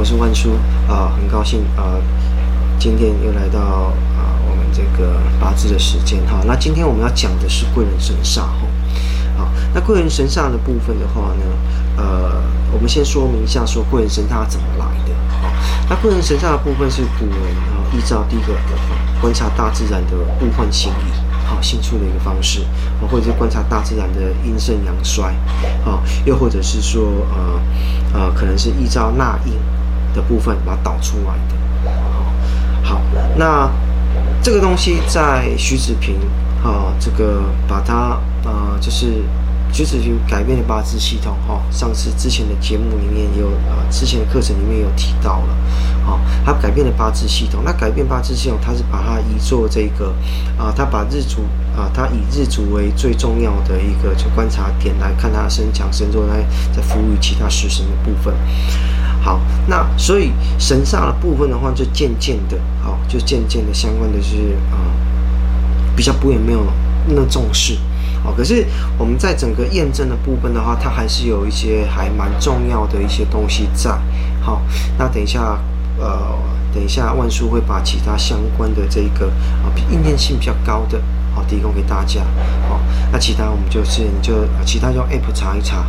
我是万叔啊，很高兴啊，今天又来到啊我们这个八字的时间哈。那今天我们要讲的是贵人神煞哈。好，那贵人神煞的部分的话呢，呃，我们先说明一下，说贵人神煞怎么来的。好，那贵人神煞的部分是古人啊依照第一个观察大自然的物换星移。好，新出的一个方式，或者是观察大自然的阴盛阳衰，啊，又或者是说，呃，呃，可能是依照纳音的部分把它导出来的。好，那这个东西在徐子平，啊，这个把它，呃，就是。徐子平改变了八字系统，哈，上次之前的节目里面也有，呃，之前的课程里面有提到了，好，他改变了八字系统。那改变八字系统，他是把它移做这个，啊，他把日主，啊，他以日主为最重要的一个就观察点来看他身强身弱，来再赋予其他食神的部分。好，那所以神煞的部分的话，就渐渐的，好，就渐渐的相关的是，啊，比较不也没有那么重视。哦，可是我们在整个验证的部分的话，它还是有一些还蛮重要的一些东西在。好，那等一下，呃，等一下万叔会把其他相关的这个啊，应验性比较高的，好，提供给大家。好，那其他我们就是就其他用 App 查一查，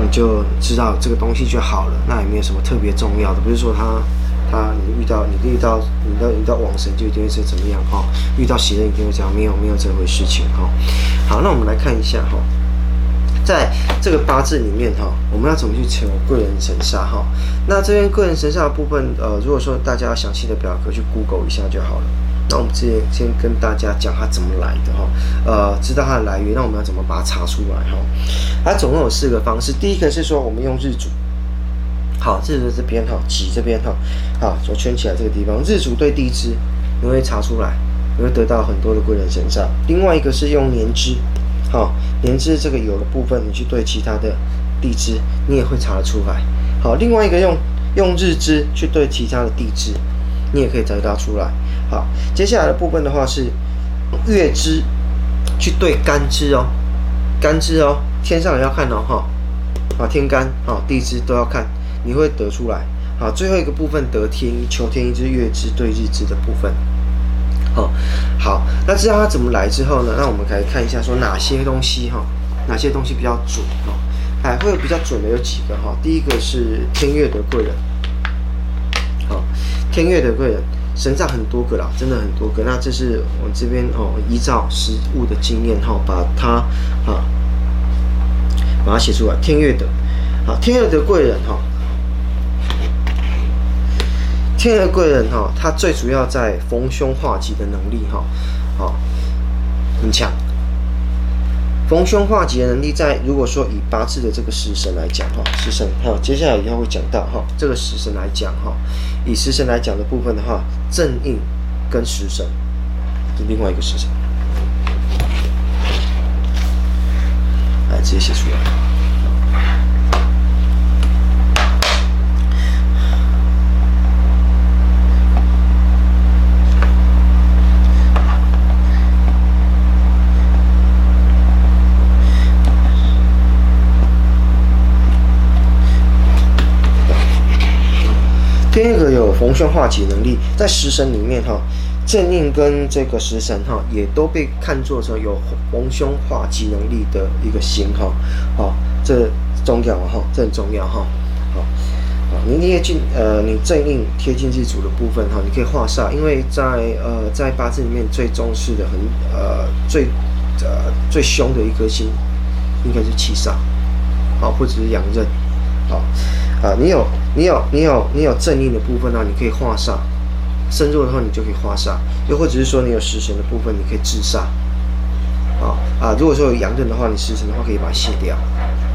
你就知道这个东西就好了。那也没有什么特别重要的，不是说他，他，你遇到你遇到你到遇到网神就一定会是怎么样哈？遇到邪人一定会这样，没有没有这回事情哈。好，那我们来看一下哈，在这个八字里面哈，我们要怎么去求贵人神煞哈？那这边贵人神煞的部分，呃，如果说大家详细的表格去 Google 一下就好了。那我们之前先跟大家讲它怎么来的哈，呃，知道它的来源，那我们要怎么把它查出来哈？它总共有四个方式，第一个是说我们用日主。好，日主这边哈，己这边哈，好，我圈起来这个地方，日主对地支，你会查出来，你会得到很多的贵人神煞。另外一个是用年支，好，年支这个有的部分，你去对其他的地支，你也会查得出来。好，另外一个用用日支去对其他的地支，你也可以得到出来。好，接下来的部分的话是月支去对干支哦，干支哦，天上也要看哦哈，啊天干啊地支都要看。你会得出来，好，最后一个部分得天，求天一支月支对日支的部分，好，好，那知道它怎么来之后呢？那我们可以看一下，说哪些东西哈，哪些东西比较准哈？哎，会有比较准的有几个哈？第一个是天月得贵人，好，天月得贵人，神煞很多个啦，真的很多个。那这是我这边哦，依照实物的经验哈，把它啊，把它写出来，天月的，好，天月的贵人哈。天月贵人哈，他最主要在逢凶化吉的能力哈，好，很强。逢凶化吉的能力在，如果说以八字的这个食神来讲哈，食神哈，接下来以后会讲到哈，这个食神来讲哈，以食神来讲的部分的话，正印跟食神是另外一个食神，来直接写出来。天月有逢凶化吉能力，在食神里面哈，正印跟这个食神哈，也都被看作成有逢凶化吉能力的一个星哈，好，这重要哈，这很重要哈，好，啊，你贴近呃，你正印贴近日主的部分哈，你可以化煞，因为在呃在八字里面最重视的很呃最呃最凶的一颗星，应该是七煞，好，或者是阳刃，好。啊，你有你有你有你有正印的部分呢，你可以化煞；身弱的话，你就可以化煞；又或者是说你有食神的部分，你可以制煞。啊啊，如果说有阳刃的话，你食神的话可以把它卸掉。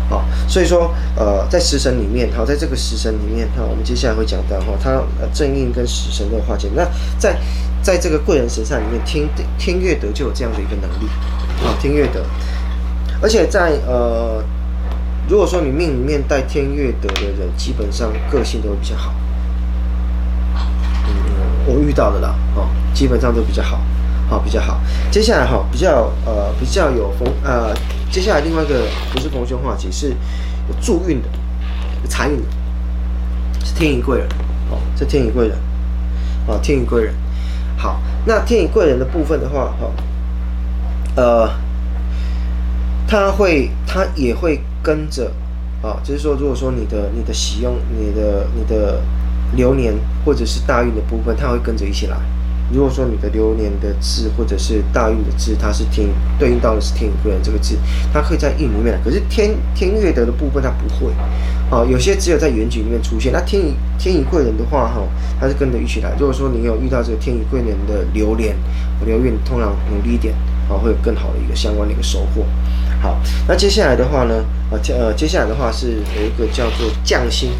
好，所以说呃，在食神里面，好，在这个食神里面，哈，我们接下来会讲到哈，它呃正印跟食神的化解。那在在这个贵人神煞里面，天天月德就有这样的一个能力。啊，天月德，而且在呃。如果说你命里面带天月德的人，基本上个性都会比较好。嗯，我遇到的啦，哦，基本上都比较好，好比较好。接下来哈，比较呃比较有逢呃，接下来另外一个不是逢凶化吉，是有助运的，有财运，是天乙贵人哦，是天乙贵人哦，天乙贵人。好，那天乙贵人的部分的话，哈，呃，他会，他也会跟着啊，就是说，如果说你的你的喜用，你的你的流年或者是大运的部分，它会跟着一起来。如果说你的流年的字或者是大运的字，它是天对应到的是天乙贵人这个字，它可以在运里面来。可是天天月德的部分它不会，啊，有些只有在原局里面出现。那天乙天乙贵人的话，哈，它是跟着一起来。如果说你有遇到这个天乙贵人的流年流运，通常努力一点，啊，会有更好的一个相关的一个收获。好，那接下来的话呢，啊，呃，接下来的话是有一个叫做将星。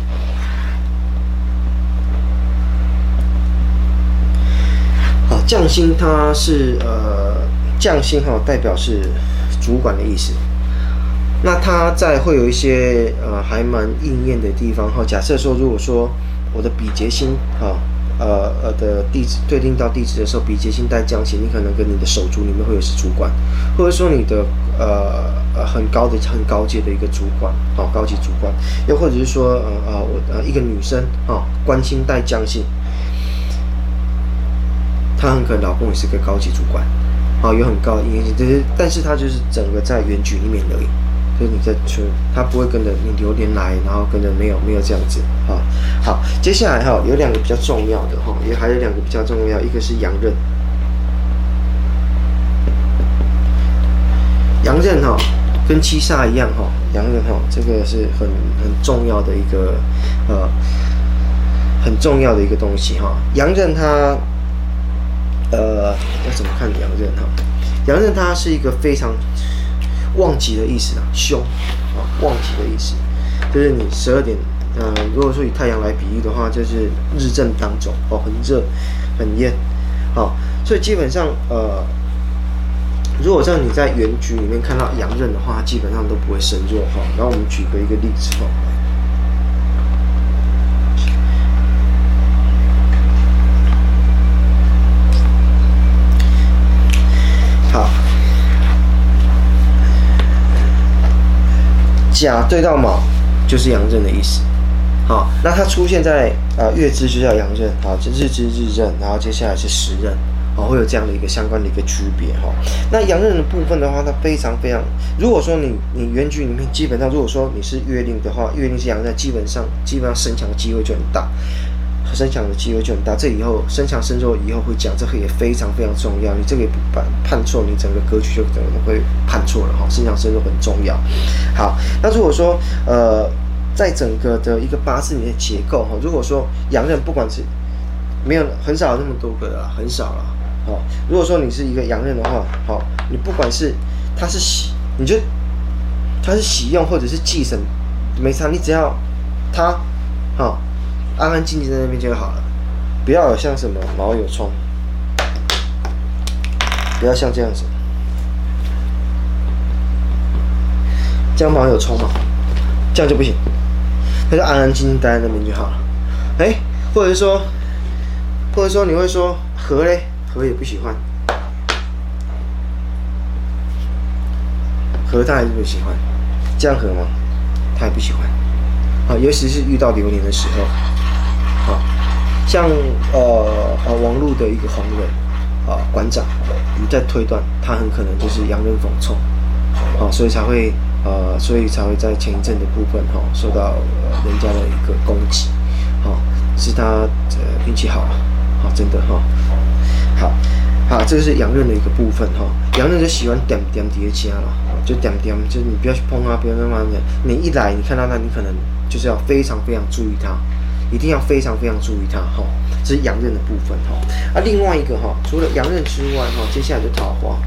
将星它是呃匠心哈，代表是主管的意思。那它在会有一些呃还蛮应验的地方哈。假设说，如果说我的比劫星哈呃呃的地址对应到地址的时候，比劫星带将星，你可能跟你的手足里面会有是主管，或者说你的呃呃很高的很高阶的一个主管哦，高级主管，又或者是说呃呃我呃一个女生啊，关心带将星。他很可能老公也是个高级主管，啊，有很高的应验性，就是，但是他就是整个在原局里面而已，就你在说，他不会跟着你流年来，然后跟着没有没有这样子，啊，好，接下来哈有两个比较重要的哈，也还有两个比较重要，一个是阳刃，阳刃哈跟七杀一样哈，阳刃哈这个是很很重要的一个呃很重要的一个东西哈，阳刃它。呃，要怎么看阳刃哈？阳刃它是一个非常旺吉的意思啊，凶啊，旺吉的意思，就是你十二点，呃，如果说以太阳来比喻的话，就是日正当中哦，很热，很艳，好，所以基本上呃，如果像你在原局里面看到阳刃的话，基本上都不会生弱哈。然后我们举个一个例子哦。甲对到卯，就是阳刃的意思。好，那它出现在呃月支就叫阳刃，好，这日支日刃，然后接下来是时刃，好，会有这样的一个相关的一个区别哈。那阳刃的部分的话，它非常非常，如果说你你原局里面基本上，如果说你是月令的话，月令是阳刃，基本上基本上生强的机会就很大。身强的机会就很大，这以后身强身弱以后会讲，这个也非常非常重要。你这个也不判判错，你整个格局就可能会判错了哈。身强身弱很重要。好，那如果说呃，在整个的一个八字里面结构哈，如果说阳刃不管是没有很少有那么多个了，很少了。好，如果说你是一个阳刃的话，好，你不管是他是喜，你就他是喜用或者是忌神，没差，你只要他好。安安静静在那边就好了，不要有像什么毛有冲，不要像这样子，这样毛有冲嘛，这样就不行，他就安安静静待在那边就好了。哎、或者说，或者说你会说河嘞，河也不喜欢，河他还是不喜欢，这样合吗？他也不喜欢，啊，尤其是遇到流年的时候。像呃呃王路的一个红人啊馆长，你在推断他很可能就是阳刃逢冲，啊，所以才会呃所以才会在前一阵的部分哈受到呃人家的一个攻击，哈，是他呃运气好，好真的哈，好，好这个是洋人的一个部分哈，洋人就喜欢点点叠加了，就点点就是你不要去碰啊，不要那么的，你一来你看到他，你可能就是要非常非常注意他。一定要非常非常注意它哈，这是阳刃的部分哈。啊，另外一个哈，除了阳刃之外哈，接下来就桃花。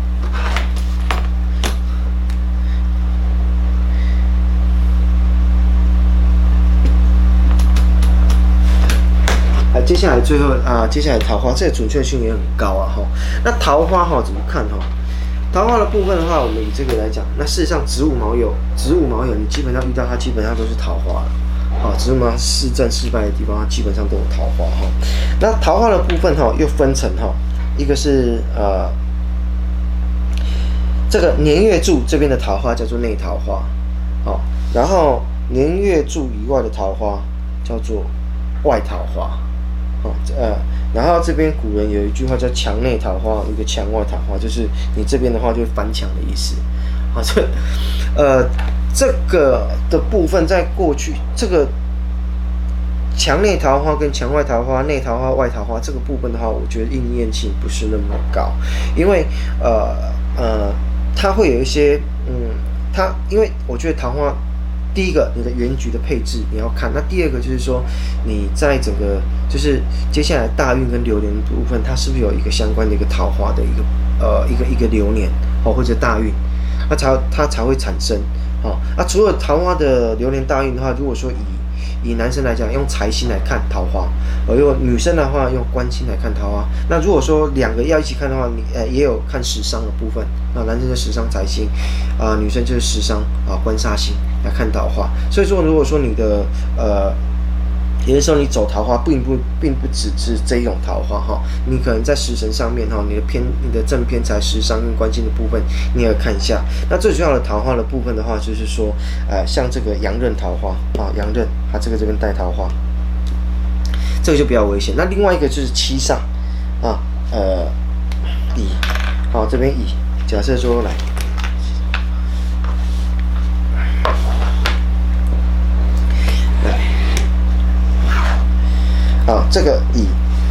啊，接下来最后啊，接下来桃花这个准确性也很高啊哈。那桃花哈怎么看哈？桃花的部分的话，我们以这个来讲，那事实上子午卯酉，子午卯酉，你基本上遇到它，基本上都是桃花了。啊，只是嘛，四正失败的地方，基本上都有桃花哈。那桃花的部分哈，又分成哈，一个是呃，这个年月柱这边的桃花叫做内桃花，好，然后年月柱以外的桃花叫做外桃花，哦，呃，然后这边古人有一句话叫墙内桃花，一个墙外桃花，就是你这边的话就是翻墙的意思。好，这，呃，这个的部分在过去这个。墙内桃花跟墙外桃花、内桃花、外桃花这个部分的话，我觉得应验性不是那么高，因为呃呃，它会有一些嗯，它因为我觉得桃花，第一个你的原局的配置你要看，那第二个就是说你在整个就是接下来大运跟流年的部分，它是不是有一个相关的一个桃花的一个呃一个一个流年哦或者大运，它才它才会产生哦。那除了桃花的流年大运的话，如果说以以男生来讲，用财星来看桃花；而如果女生的话，用官星来看桃花。那如果说两个要一起看的话，你呃也有看食伤的部分。那男生就食伤财星，啊、女生就是食伤啊官煞星来看桃花。所以说，如果说你的呃。有的时候你走桃花，并不并不只是这一种桃花哈，你可能在食神上面哈，你的偏你的正偏财食伤跟关心的部分，你要看一下。那最主要的桃花的部分的话，就是说，呃，像这个阳刃桃花啊，阳刃它这个这边带桃花，这个就比较危险。那另外一个就是七煞啊，呃，乙，好，这边乙，假设说来。好，这个乙，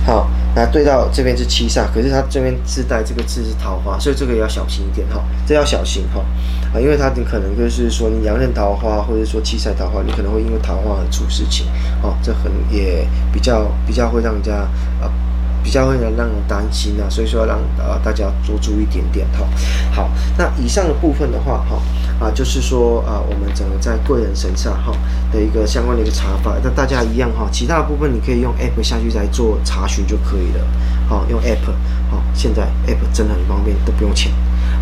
好，那对到这边是七煞，可是它这边自带这个字是桃花，所以这个也要小心一点哈，这要小心哈，啊，因为它可能就是说你阳刃桃花，或者说七煞桃花，你可能会因为桃花而出事情，哦，这很也比较比较会让人家啊。比较会让让人担心啊，所以说让呃大家多注意一点点哈。好，那以上的部分的话哈啊，就是说啊，我们整个在贵人神煞哈的一个相关的一个查法，那大家一样哈，其他的部分你可以用 app 下去来做查询就可以了。好，用 app 好，现在 app 真的很方便，都不用钱。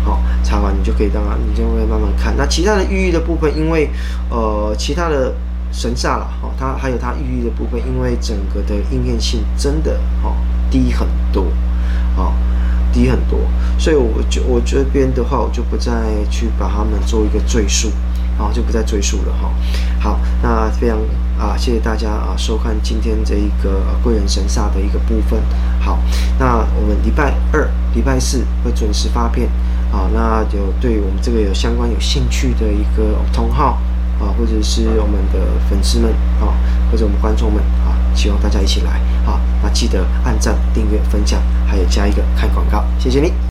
好，查完你就可以当然你就会慢慢看。那其他的寓意的部分，因为呃其他的神煞了哈，它还有它寓意的部分，因为整个的应验性真的哈。低很多，啊，低很多，所以我就我这边的话，我就不再去把他们做一个赘述，啊，就不再赘述了哈。好，那非常啊，谢谢大家啊，收看今天这一个贵人神煞的一个部分。好，那我们礼拜二、礼拜四会准时发片，啊，那有对我们这个有相关有兴趣的一个同号啊，或者是我们的粉丝们啊，或者我们观众们啊，希望大家一起来。那记得按赞、订阅、分享，还有加一个看广告，谢谢你。